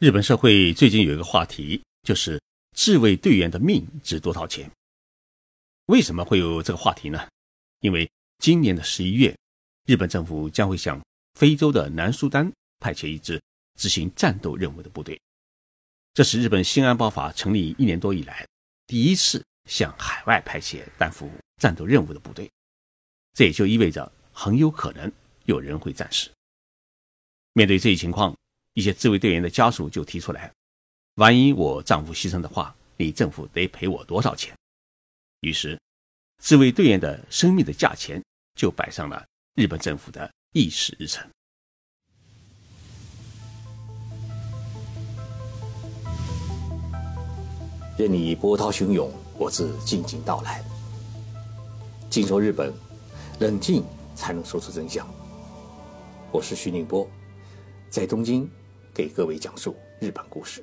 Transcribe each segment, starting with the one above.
日本社会最近有一个话题，就是自卫队员的命值多少钱？为什么会有这个话题呢？因为今年的十一月，日本政府将会向非洲的南苏丹派遣一支执行战斗任务的部队，这是日本新安保法成立一年多以来第一次向海外派遣担负战斗任务的部队。这也就意味着很有可能有人会战死。面对这一情况。一些自卫队员的家属就提出来：“万一我丈夫牺牲的话，你政府得赔我多少钱？”于是，自卫队员的生命的价钱就摆上了日本政府的议事日程。任你波涛汹涌，我自静静到来。静说日本，冷静才能说出真相。我是徐宁波，在东京。给各位讲述日本故事。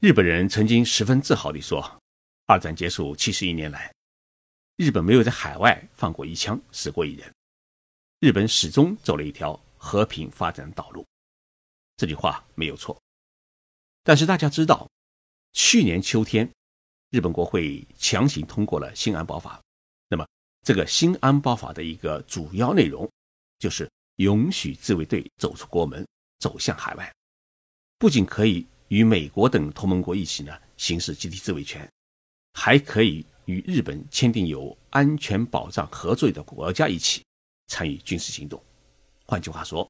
日本人曾经十分自豪地说：“二战结束七十一年来，日本没有在海外放过一枪，死过一人。日本始终走了一条和平发展道路。”这句话没有错。但是大家知道，去年秋天，日本国会强行通过了新安保法。那么，这个新安保法的一个主要内容就是。允许自卫队走出国门，走向海外，不仅可以与美国等同盟国一起呢行使集体自卫权，还可以与日本签订有安全保障合作的国家一起参与军事行动。换句话说，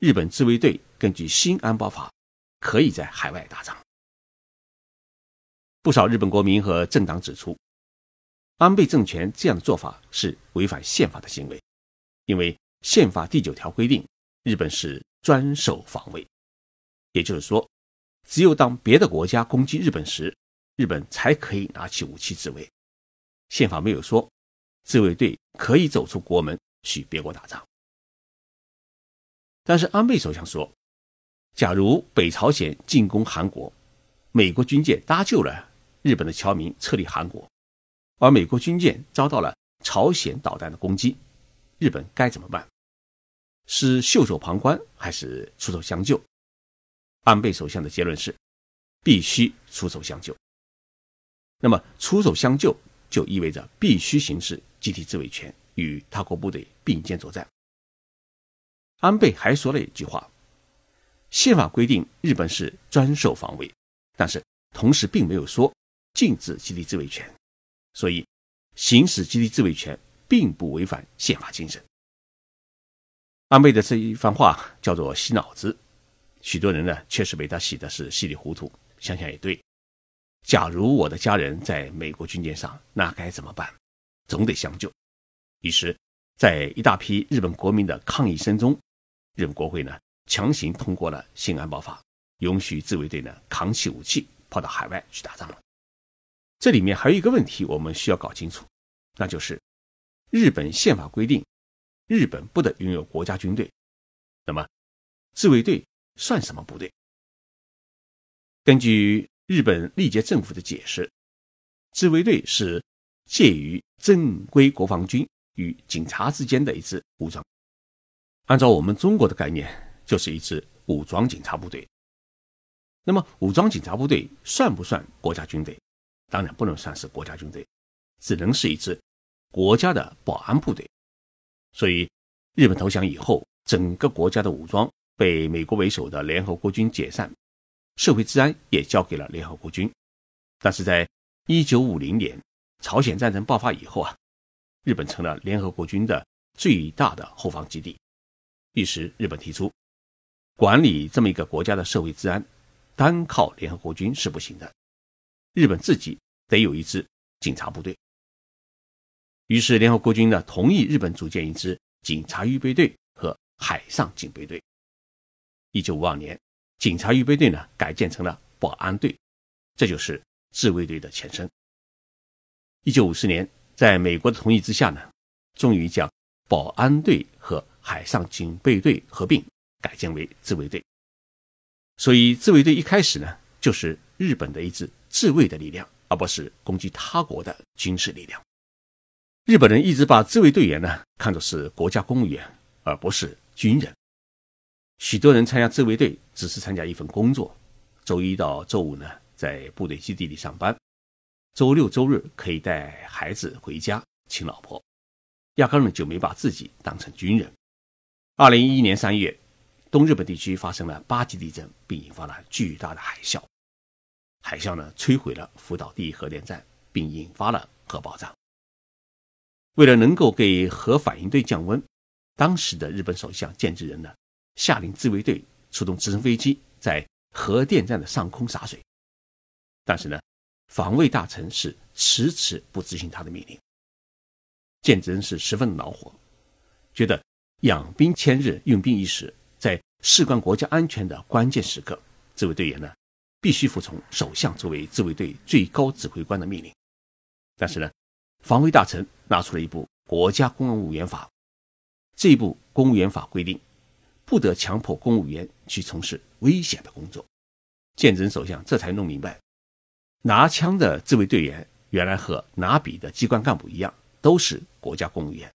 日本自卫队根据新安保法，可以在海外打仗。不少日本国民和政党指出，安倍政权这样的做法是违反宪法的行为，因为。宪法第九条规定，日本是专守防卫，也就是说，只有当别的国家攻击日本时，日本才可以拿起武器自卫。宪法没有说自卫队可以走出国门去别国打仗。但是安倍首相说，假如北朝鲜进攻韩国，美国军舰搭救了日本的侨民撤离韩国，而美国军舰遭到了朝鲜导弹的攻击，日本该怎么办？是袖手旁观还是出手相救？安倍首相的结论是，必须出手相救。那么出手相救就意味着必须行使集体自卫权，与他国部队并肩作战。安倍还说了一句话：宪法规定日本是专守防卫，但是同时并没有说禁止集体自卫权，所以行使集体自卫权并不违反宪法精神。安倍的这一番话叫做洗脑子，许多人呢确实被他洗的是稀里糊涂。想想也对，假如我的家人在美国军舰上，那该怎么办？总得相救。于是，在一大批日本国民的抗议声中，日本国会呢强行通过了新安保法，允许自卫队呢扛起武器跑到海外去打仗了。这里面还有一个问题，我们需要搞清楚，那就是日本宪法规定。日本不得拥有国家军队，那么自卫队算什么部队？根据日本历届政府的解释，自卫队是介于正规国防军与警察之间的一支武装。按照我们中国的概念，就是一支武装警察部队。那么，武装警察部队算不算国家军队？当然不能算是国家军队，只能是一支国家的保安部队。所以，日本投降以后，整个国家的武装被美国为首的联合国军解散，社会治安也交给了联合国军。但是在一九五零年朝鲜战争爆发以后啊，日本成了联合国军的最大的后方基地。于是，日本提出，管理这么一个国家的社会治安，单靠联合国军是不行的，日本自己得有一支警察部队。于是，联合国军呢同意日本组建一支警察预备队和海上警备队。一九五二年，警察预备队呢改建成了保安队，这就是自卫队的前身。一九五四年，在美国的同意之下呢，终于将保安队和海上警备队合并，改建为自卫队。所以，自卫队一开始呢，就是日本的一支自卫的力量，而不是攻击他国的军事力量。日本人一直把自卫队员呢看作是国家公务员，而不是军人。许多人参加自卫队只是参加一份工作，周一到周五呢在部队基地里上班，周六周日可以带孩子回家亲老婆，压根儿就没把自己当成军人。二零一一年三月，东日本地区发生了八级地震，并引发了巨大的海啸，海啸呢摧毁了福岛第一核电站，并引发了核爆炸。为了能够给核反应堆降温，当时的日本首相菅直人呢。下令自卫队出动直升飞机在核电站的上空洒水，但是呢，防卫大臣是迟迟不执行他的命令。建真是十分的恼火，觉得养兵千日，用兵一时，在事关国家安全的关键时刻，自卫队员呢必须服从首相作为自卫队最高指挥官的命令。但是呢，防卫大臣拿出了一部《国家公务员法》，这一部公务员法规定。不得强迫公务员去从事危险的工作。鉴真首相这才弄明白，拿枪的自卫队员原来和拿笔的机关干部一样，都是国家公务员，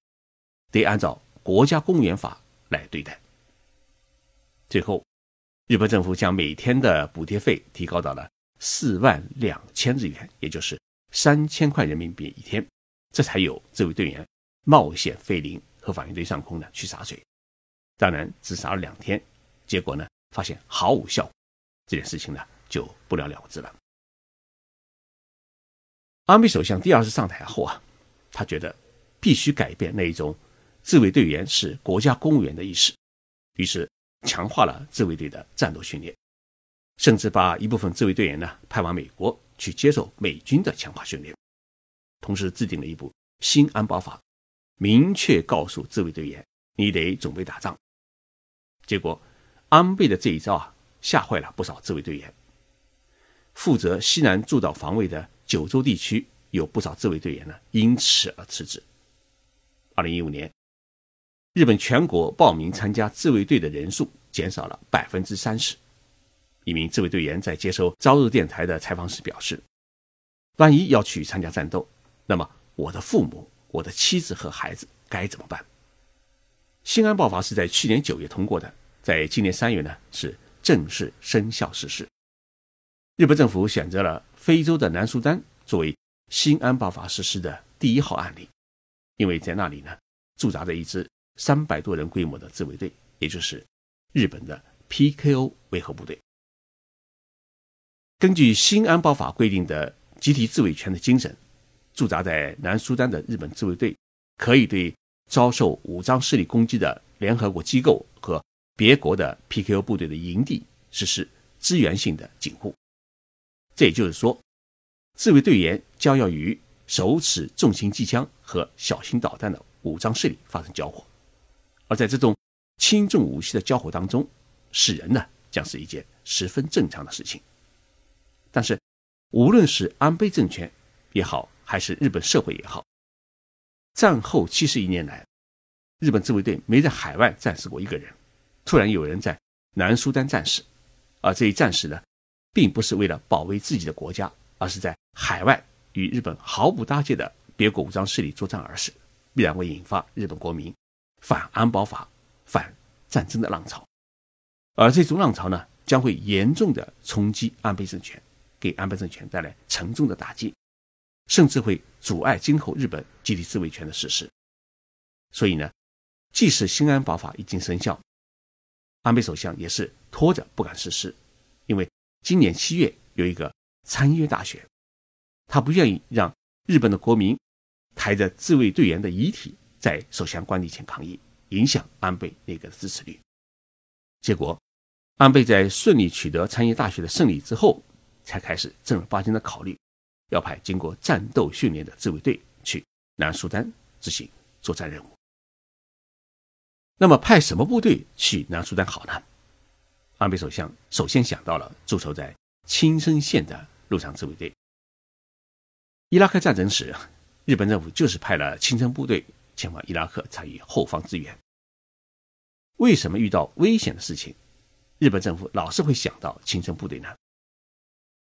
得按照国家公务员法来对待。最后，日本政府将每天的补贴费提高到了四万两千日元，也就是三千块人民币一天，这才有自卫队员冒险飞临核反应堆上空呢去洒水。当然，只洒了两天，结果呢，发现毫无效果，这件事情呢就不了了之了。安倍首相第二次上台后啊，他觉得必须改变那一种自卫队员是国家公务员的意识，于是强化了自卫队的战斗训练，甚至把一部分自卫队员呢派往美国去接受美军的强化训练，同时制定了一部新安保法，明确告诉自卫队员，你得准备打仗。结果，安倍的这一招啊，吓坏了不少自卫队员。负责西南诸岛防卫的九州地区有不少自卫队员呢，因此而辞职。二零一五年，日本全国报名参加自卫队的人数减少了百分之三十。一名自卫队员在接受朝日电台的采访时表示：“万一要去参加战斗，那么我的父母、我的妻子和孩子该怎么办？”新安保法是在去年九月通过的，在今年三月呢是正式生效实施。日本政府选择了非洲的南苏丹作为新安保法实施的第一号案例，因为在那里呢驻扎着一支三百多人规模的自卫队，也就是日本的 PKO 维和部队。根据新安保法规定的集体自卫权的精神，驻扎在南苏丹的日本自卫队可以对。遭受武装势力攻击的联合国机构和别国的 PKO 部队的营地实施支援性的警护。这也就是说，自卫队员将要与手持重型机枪和小型导弹的武装势力发生交火，而在这种轻重武器的交火当中，死人呢将是一件十分正常的事情。但是，无论是安倍政权也好，还是日本社会也好，战后七十一年来，日本自卫队没在海外战死过一个人。突然有人在南苏丹战死，而这一战死呢，并不是为了保卫自己的国家，而是在海外与日本毫不搭界的别国武装势力作战而死，必然会引发日本国民反安保法、反战争的浪潮。而这种浪潮呢，将会严重的冲击安倍政权，给安倍政权带来沉重的打击。甚至会阻碍今后日本集体自卫权的实施。所以呢，即使新安保法已经生效，安倍首相也是拖着不敢实施，因为今年七月有一个参议院大选，他不愿意让日本的国民抬着自卫队员的遗体在首相官邸前抗议，影响安倍内阁的支持率。结果，安倍在顺利取得参议大学的胜利之后，才开始正儿八经的考虑。要派经过战斗训练的自卫队去南苏丹执行作战任务。那么派什么部队去南苏丹好呢？安倍首相首先想到了驻守在青森县的陆上自卫队。伊拉克战争时，日本政府就是派了青森部队前往伊拉克参与后方支援。为什么遇到危险的事情，日本政府老是会想到青森部队呢？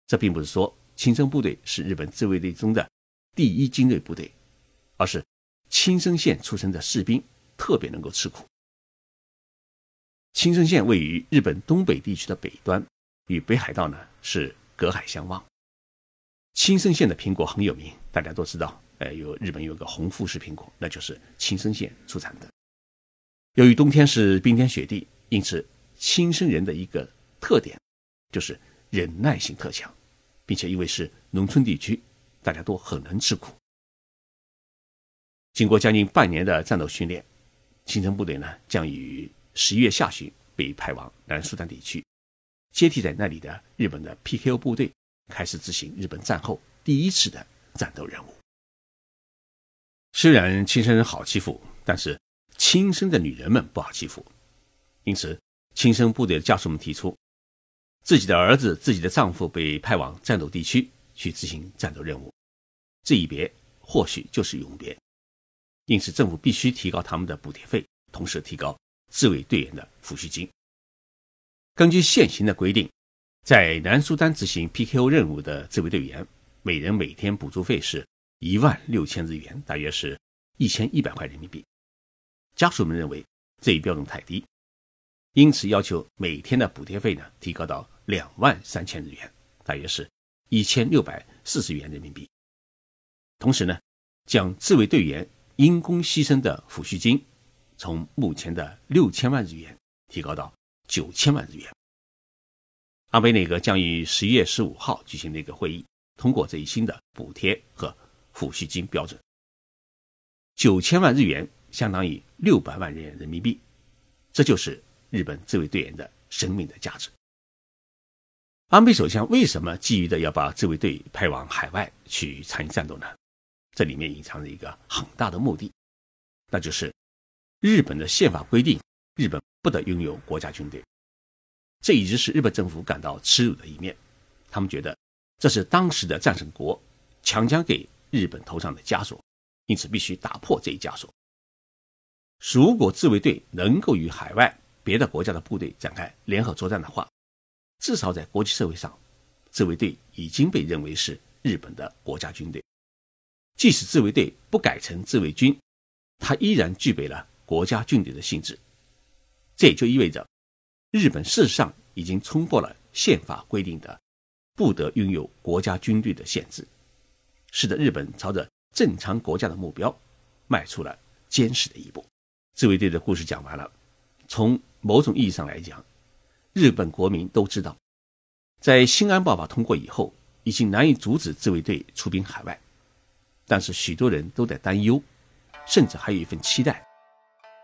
这并不是说。青森部队是日本自卫队中的第一精锐部队，而是青森县出身的士兵特别能够吃苦。青森县位于日本东北地区的北端，与北海道呢是隔海相望。青森县的苹果很有名，大家都知道。呃，有日本有个红富士苹果，那就是青森县出产的。由于冬天是冰天雪地，因此青森人的一个特点就是忍耐性特强，并且因为是农村地区，大家都很能吃苦。经过将近半年的战斗训练，青森部队呢将于十一月下旬被派往南苏丹地区，接替在那里的日本的 PKO 部队，开始执行日本战后第一次的战斗任务。虽然亲生人好欺负，但是亲生的女人们不好欺负。因此，亲生部队的家属们提出，自己的儿子、自己的丈夫被派往战斗地区去执行战斗任务，这一别或许就是永别。因此，政府必须提高他们的补贴费，同时提高自卫队员的抚恤金。根据现行的规定，在南苏丹执行 PKO 任务的自卫队员，每人每天补助费是。一万六千日元，大约是一千一百块人民币。家属们认为这一标准太低，因此要求每天的补贴费呢提高到两万三千日元，大约是一千六百四十元人民币。同时呢，将自卫队员因公牺牲的抚恤金从目前的六千万日元提高到九千万日元。安倍内阁将于十一月十五号举行的一个会议，通过这一新的补贴和。抚恤金标准九千万日元相当于六百万日元人民币，这就是日本自卫队员的生命的价值。安倍首相为什么急于的要把自卫队派往海外去参与战斗呢？这里面隐藏着一个很大的目的，那就是日本的宪法规定，日本不得拥有国家军队。这一直是日本政府感到耻辱的一面，他们觉得这是当时的战胜国强加给。日本头上的枷锁，因此必须打破这一枷锁。如果自卫队能够与海外别的国家的部队展开联合作战的话，至少在国际社会上，自卫队已经被认为是日本的国家军队。即使自卫队不改成自卫军，它依然具备了国家军队的性质。这也就意味着，日本事实上已经冲破了宪法规定的不得拥有国家军队的限制。使得日本朝着正常国家的目标迈出了坚实的一步。自卫队的故事讲完了。从某种意义上来讲，日本国民都知道，在新安报法通过以后，已经难以阻止自卫队出兵海外。但是许多人都在担忧，甚至还有一份期待，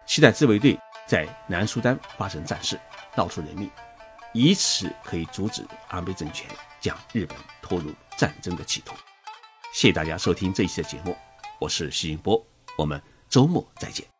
期待自卫队在南苏丹发生战事，闹出人命，以此可以阻止安倍政权将日本拖入战争的企图。谢谢大家收听这一期的节目，我是徐云波，我们周末再见。